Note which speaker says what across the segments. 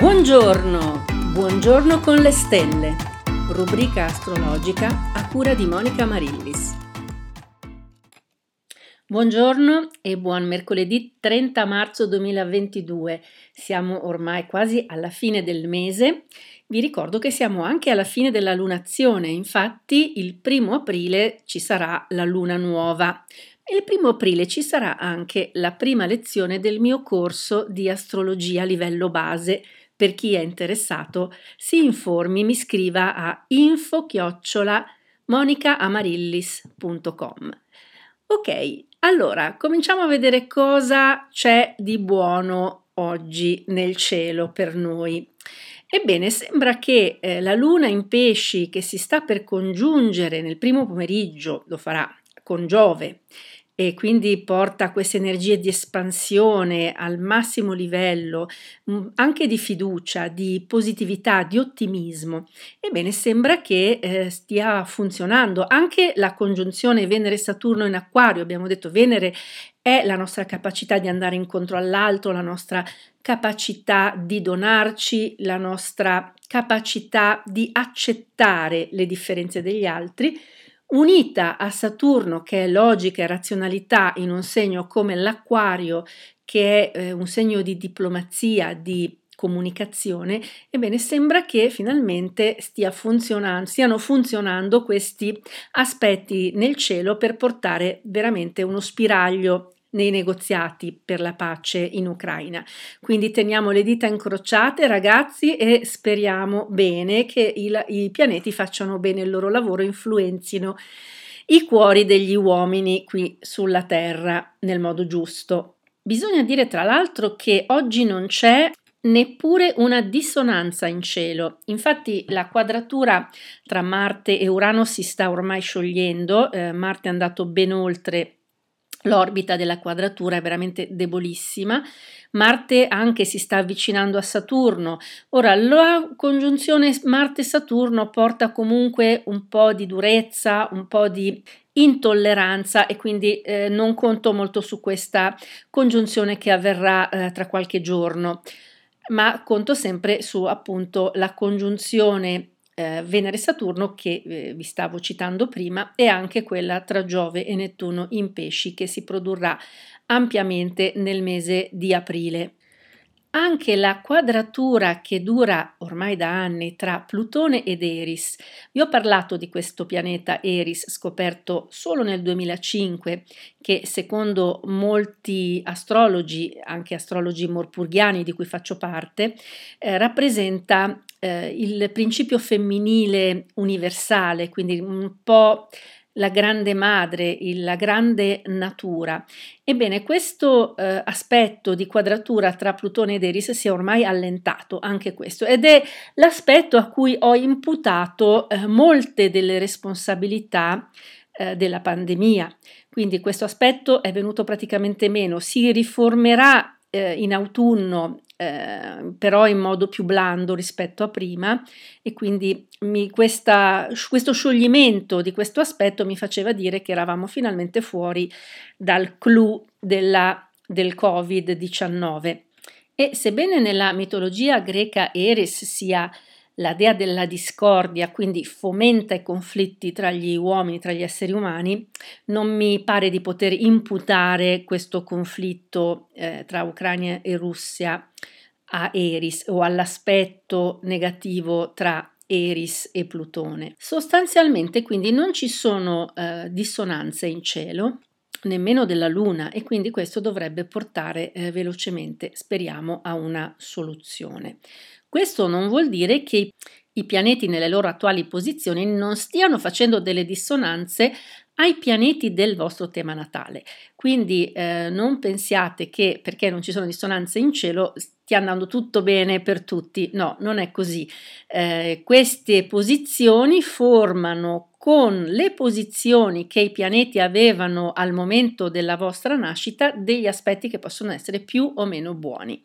Speaker 1: Buongiorno, buongiorno con le stelle, rubrica astrologica a cura di Monica Marillis. Buongiorno e buon mercoledì 30 marzo 2022. Siamo ormai quasi alla fine del mese. Vi ricordo che siamo anche alla fine della lunazione, infatti il primo aprile ci sarà la luna nuova. Il primo aprile ci sarà anche la prima lezione del mio corso di astrologia a livello base per chi è interessato, si informi, mi scriva a info-monicamarillis.com. Ok, allora cominciamo a vedere cosa c'è di buono oggi nel cielo per noi. Ebbene, sembra che eh, la luna in pesci che si sta per congiungere nel primo pomeriggio, lo farà con Giove, e quindi porta queste energie di espansione al massimo livello, mm, anche di fiducia, di positività, di ottimismo. Ebbene, sembra che eh, stia funzionando anche la congiunzione Venere-Saturno in Acquario. Abbiamo detto Venere è la nostra capacità di andare incontro all'altro, la nostra capacità di donarci, la nostra capacità di accettare le differenze degli altri unita a Saturno che è logica e razionalità in un segno come l'Aquario che è eh, un segno di diplomazia, di comunicazione, ebbene sembra che finalmente stia funzionando, stiano funzionando questi aspetti nel cielo per portare veramente uno spiraglio nei negoziati per la pace in Ucraina. Quindi teniamo le dita incrociate ragazzi e speriamo bene che il, i pianeti facciano bene il loro lavoro, influenzino i cuori degli uomini qui sulla Terra nel modo giusto. Bisogna dire tra l'altro che oggi non c'è neppure una dissonanza in cielo. Infatti la quadratura tra Marte e Urano si sta ormai sciogliendo, eh, Marte è andato ben oltre L'orbita della quadratura è veramente debolissima. Marte anche si sta avvicinando a Saturno. Ora, la congiunzione Marte-Saturno porta comunque un po' di durezza, un po' di intolleranza e quindi eh, non conto molto su questa congiunzione che avverrà eh, tra qualche giorno, ma conto sempre su appunto la congiunzione eh, Venere-Saturno che eh, vi stavo citando prima e anche quella tra Giove e Nettuno in pesci che si produrrà ampiamente nel mese di aprile. Anche la quadratura che dura ormai da anni tra Plutone ed Eris. Vi ho parlato di questo pianeta Eris scoperto solo nel 2005 che secondo molti astrologi, anche astrologi morpurghiani di cui faccio parte, eh, rappresenta eh, il principio femminile universale, quindi un po' la grande madre, la grande natura. Ebbene, questo eh, aspetto di quadratura tra Plutone ed Eris si è ormai allentato, anche questo, ed è l'aspetto a cui ho imputato eh, molte delle responsabilità eh, della pandemia. Quindi questo aspetto è venuto praticamente meno, si riformerà eh, in autunno eh, però in modo più blando rispetto a prima e quindi mi, questa, questo scioglimento di questo aspetto mi faceva dire che eravamo finalmente fuori dal clou della, del Covid-19. E sebbene nella mitologia greca Eris sia la dea della discordia, quindi fomenta i conflitti tra gli uomini, tra gli esseri umani, non mi pare di poter imputare questo conflitto eh, tra Ucraina e Russia a Eris o all'aspetto negativo tra Eris e Plutone. Sostanzialmente quindi non ci sono eh, dissonanze in cielo, nemmeno della Luna e quindi questo dovrebbe portare eh, velocemente, speriamo, a una soluzione. Questo non vuol dire che i pianeti nelle loro attuali posizioni non stiano facendo delle dissonanze ai pianeti del vostro tema natale. Quindi eh, non pensiate che perché non ci sono dissonanze in cielo stia andando tutto bene per tutti. No, non è così. Eh, queste posizioni formano con le posizioni che i pianeti avevano al momento della vostra nascita degli aspetti che possono essere più o meno buoni.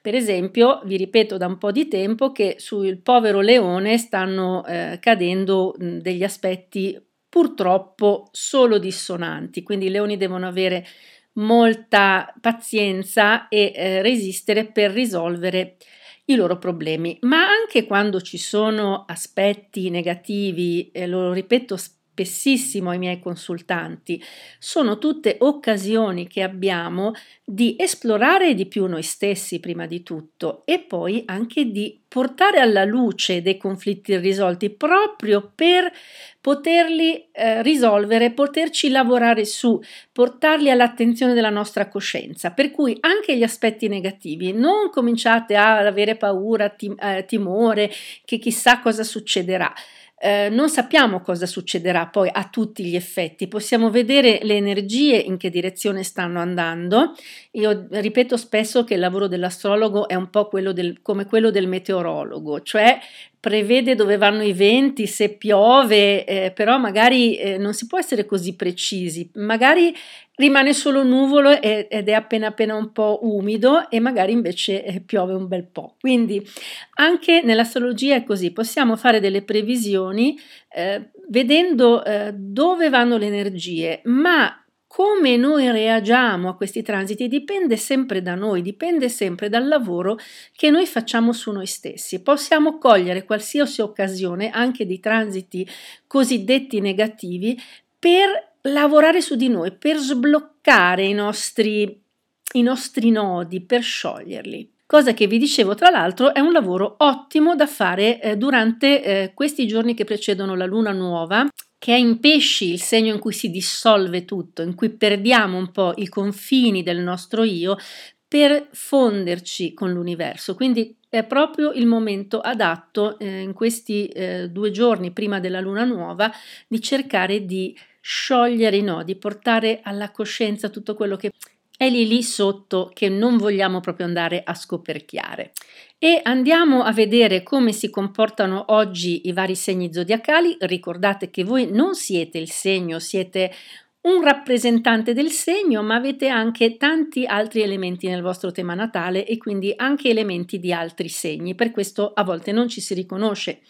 Speaker 1: Per esempio, vi ripeto da un po' di tempo che sul povero leone stanno eh, cadendo degli aspetti purtroppo solo dissonanti, quindi i leoni devono avere molta pazienza e eh, resistere per risolvere i loro problemi. Ma anche quando ci sono aspetti negativi, e lo ripeto spesso, spessissimo ai miei consultanti, sono tutte occasioni che abbiamo di esplorare di più noi stessi prima di tutto e poi anche di portare alla luce dei conflitti irrisolti proprio per poterli eh, risolvere, poterci lavorare su, portarli all'attenzione della nostra coscienza. Per cui anche gli aspetti negativi, non cominciate ad avere paura, tim- eh, timore, che chissà cosa succederà. Eh, non sappiamo cosa succederà poi a tutti gli effetti, possiamo vedere le energie in che direzione stanno andando. Io ripeto spesso che il lavoro dell'astrologo è un po' quello del, come quello del meteorologo, cioè prevede dove vanno i venti, se piove, eh, però magari eh, non si può essere così precisi, magari rimane solo nuvolo ed è appena appena un po' umido e magari invece eh, piove un bel po'. Quindi anche nell'astrologia è così, possiamo fare delle previsioni eh, vedendo eh, dove vanno le energie, ma come noi reagiamo a questi transiti dipende sempre da noi, dipende sempre dal lavoro che noi facciamo su noi stessi. Possiamo cogliere qualsiasi occasione, anche di transiti cosiddetti negativi, per lavorare su di noi, per sbloccare i nostri, i nostri nodi, per scioglierli cosa che vi dicevo tra l'altro è un lavoro ottimo da fare eh, durante eh, questi giorni che precedono la luna nuova che è in pesci il segno in cui si dissolve tutto, in cui perdiamo un po' i confini del nostro io per fonderci con l'universo. Quindi è proprio il momento adatto eh, in questi eh, due giorni prima della luna nuova di cercare di sciogliere i nodi, portare alla coscienza tutto quello che è lì lì sotto che non vogliamo proprio andare a scoperchiare. E andiamo a vedere come si comportano oggi i vari segni zodiacali. Ricordate che voi non siete il segno, siete un rappresentante del segno, ma avete anche tanti altri elementi nel vostro tema natale e quindi anche elementi di altri segni. Per questo a volte non ci si riconosce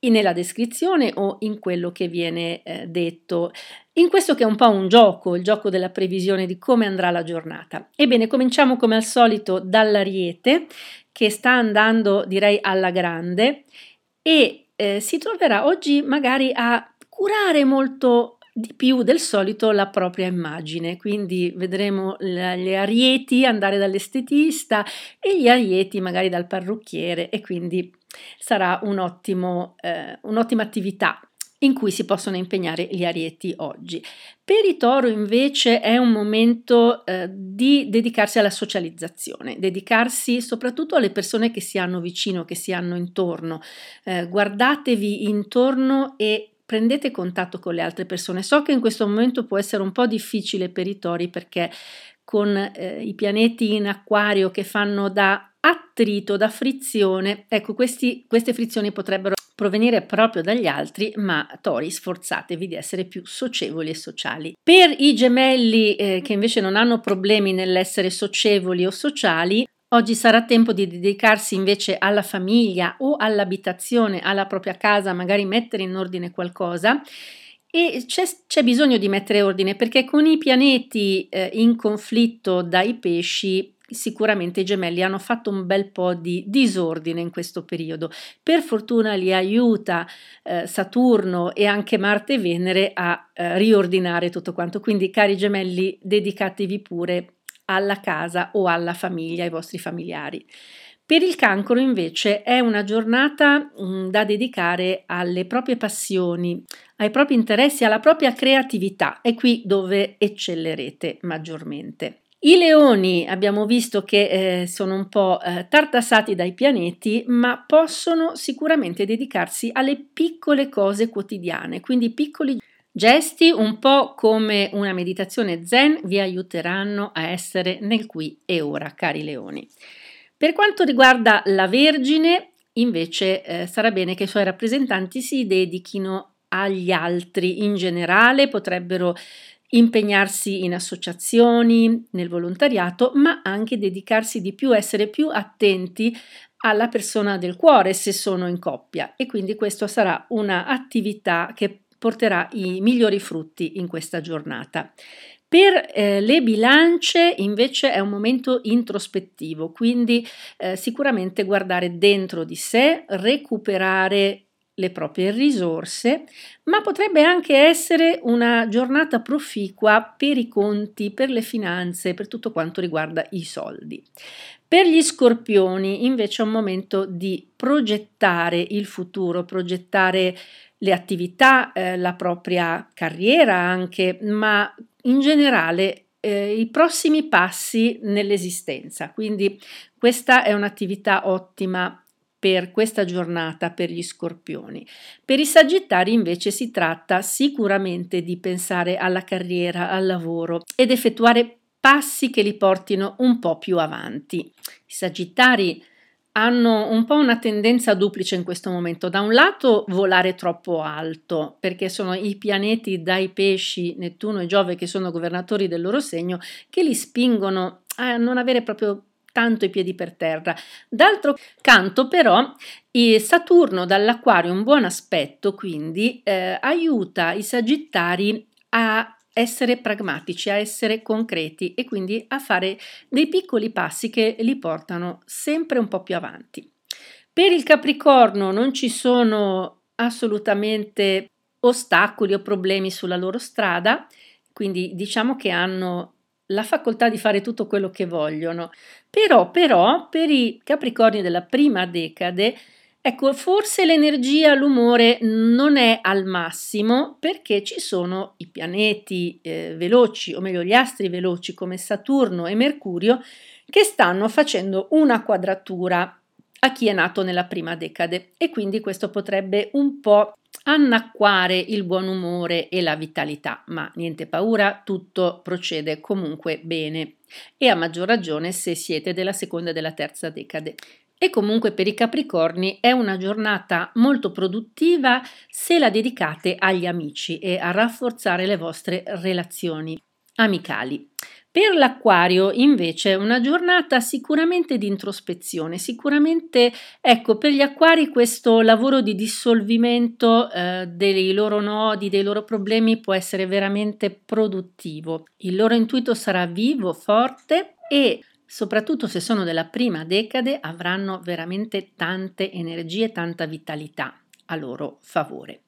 Speaker 1: nella descrizione o in quello che viene eh, detto in questo che è un po' un gioco, il gioco della previsione di come andrà la giornata. Ebbene, cominciamo come al solito dall'Ariete, che sta andando, direi, alla grande e eh, si troverà oggi magari a curare molto di più del solito la propria immagine, quindi vedremo gli arieti andare dall'estetista e gli arieti magari dal parrucchiere e quindi sarà un ottimo, eh, un'ottima attività in cui si possono impegnare gli arieti oggi. Per i toro invece è un momento eh, di dedicarsi alla socializzazione, dedicarsi soprattutto alle persone che si hanno vicino, che si hanno intorno. Eh, guardatevi intorno e prendete contatto con le altre persone. So che in questo momento può essere un po' difficile per i tori perché con eh, i pianeti in acquario che fanno da attrito, da frizione, ecco questi, queste frizioni potrebbero provenire proprio dagli altri, ma tori sforzatevi di essere più socievoli e sociali. Per i gemelli eh, che invece non hanno problemi nell'essere socievoli o sociali, Oggi sarà tempo di dedicarsi invece alla famiglia o all'abitazione, alla propria casa, magari mettere in ordine qualcosa. E c'è, c'è bisogno di mettere ordine perché con i pianeti eh, in conflitto dai pesci sicuramente i gemelli hanno fatto un bel po' di disordine in questo periodo. Per fortuna li aiuta eh, Saturno e anche Marte e Venere a eh, riordinare tutto quanto. Quindi, cari gemelli, dedicatevi pure alla casa o alla famiglia, ai vostri familiari. Per il cancro invece è una giornata mh, mm, da dedicare alle proprie passioni, ai propri interessi, alla propria creatività. È qui dove eccellerete maggiormente. I leoni abbiamo visto che eh, sono un po' eh, tartassati dai pianeti, ma possono sicuramente dedicarsi alle piccole cose quotidiane, quindi piccoli gesti un po' come una meditazione zen vi aiuteranno a essere nel qui e ora, cari leoni. Per quanto riguarda la Vergine, invece eh, sarà bene che i suoi rappresentanti si dedichino agli altri in generale, potrebbero impegnarsi in associazioni, nel volontariato, ma anche dedicarsi di più, essere più attenti alla persona del cuore se sono in coppia e quindi questa sarà un'attività che porterà i migliori frutti in questa giornata. Per eh, le bilance invece è un momento introspettivo, quindi eh, sicuramente guardare dentro di sé, recuperare le proprie risorse, ma potrebbe anche essere una giornata proficua per i conti, per le finanze, per tutto quanto riguarda i soldi. Per gli scorpioni invece è un momento di progettare il futuro, progettare le attività, eh, la propria carriera anche, ma in generale eh, i prossimi passi nell'esistenza. Quindi questa è un'attività ottima per questa giornata per gli scorpioni. Per i sagittari invece si tratta sicuramente di pensare alla carriera, al lavoro ed effettuare passi che li portino un po' più avanti. I sagittari hanno un po' una tendenza duplice in questo momento. Da un lato volare troppo alto, perché sono i pianeti dai pesci, Nettuno e Giove, che sono governatori del loro segno, che li spingono a non avere proprio tanto i piedi per terra. D'altro canto però Saturno dall'acquario un buon aspetto, quindi eh, aiuta i sagittari a essere pragmatici, a essere concreti e quindi a fare dei piccoli passi che li portano sempre un po' più avanti. Per il Capricorno non ci sono assolutamente ostacoli o problemi sulla loro strada, quindi diciamo che hanno la facoltà di fare tutto quello che vogliono. Però, però, per i Capricorni della prima decade Ecco, forse l'energia, l'umore non è al massimo perché ci sono i pianeti eh, veloci, o meglio gli astri veloci come Saturno e Mercurio, che stanno facendo una quadratura a chi è nato nella prima decade e quindi questo potrebbe un po' annacquare il buon umore e la vitalità, ma niente paura, tutto procede comunque bene e a maggior ragione se siete della seconda e della terza decade. E comunque per i Capricorni è una giornata molto produttiva se la dedicate agli amici e a rafforzare le vostre relazioni amicali. Per l'acquario invece è una giornata sicuramente di introspezione, sicuramente ecco per gli acquari questo lavoro di dissolvimento eh, dei loro nodi, dei loro problemi può essere veramente produttivo. Il loro intuito sarà vivo, forte e soprattutto se sono della prima decade, avranno veramente tante energie, tanta vitalità a loro favore.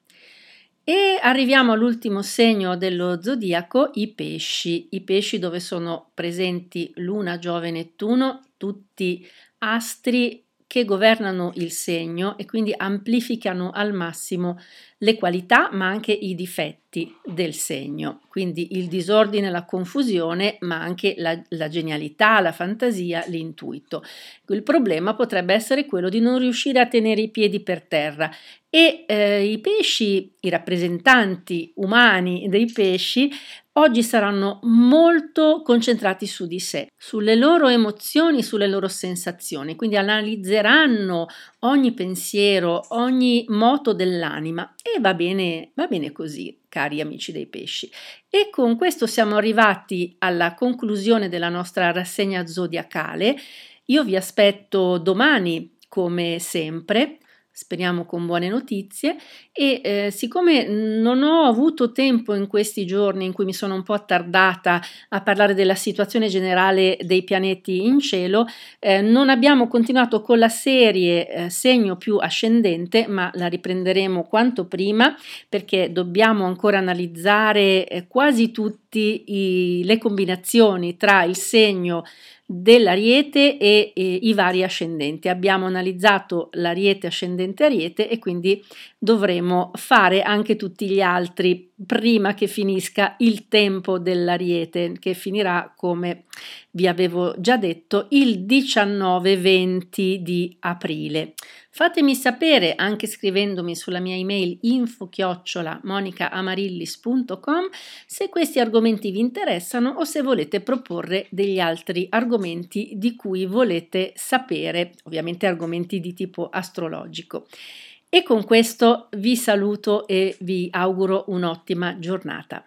Speaker 1: E arriviamo all'ultimo segno dello zodiaco, i pesci. I pesci dove sono presenti Luna, Giove, Nettuno, tutti astri che governano il segno e quindi amplificano al massimo le qualità ma anche i difetti del segno, quindi il disordine, la confusione ma anche la, la genialità, la fantasia, l'intuito. Il problema potrebbe essere quello di non riuscire a tenere i piedi per terra e eh, i pesci, i rappresentanti umani dei pesci, oggi saranno molto concentrati su di sé, sulle loro emozioni, sulle loro sensazioni, quindi analizzeranno ogni pensiero, ogni moto dell'anima e va bene, va bene così, cari amici dei pesci. E con questo siamo arrivati alla conclusione della nostra rassegna zodiacale. Io vi aspetto domani come sempre speriamo con buone notizie. E eh, siccome non ho avuto tempo in questi giorni in cui mi sono un po' attardata a parlare della situazione generale dei pianeti in cielo, eh, non abbiamo continuato con la serie eh, segno più ascendente, ma la riprenderemo quanto prima perché dobbiamo ancora analizzare eh, quasi tutte le combinazioni tra il segno dell'ariete e, e, i vari ascendenti. Abbiamo analizzato l'ariete ascendente ariete e quindi dovremo fare anche tutti gli altri prima che finisca il tempo dell'ariete che finirà come vi avevo già detto il 19-20 di aprile. Fatemi sapere anche scrivendomi sulla mia email info chiocciola monicamarillis.com se questi argomenti vi interessano o se volete proporre degli altri argomenti di cui volete sapere, ovviamente argomenti di tipo astrologico. E con questo vi saluto e vi auguro un'ottima giornata.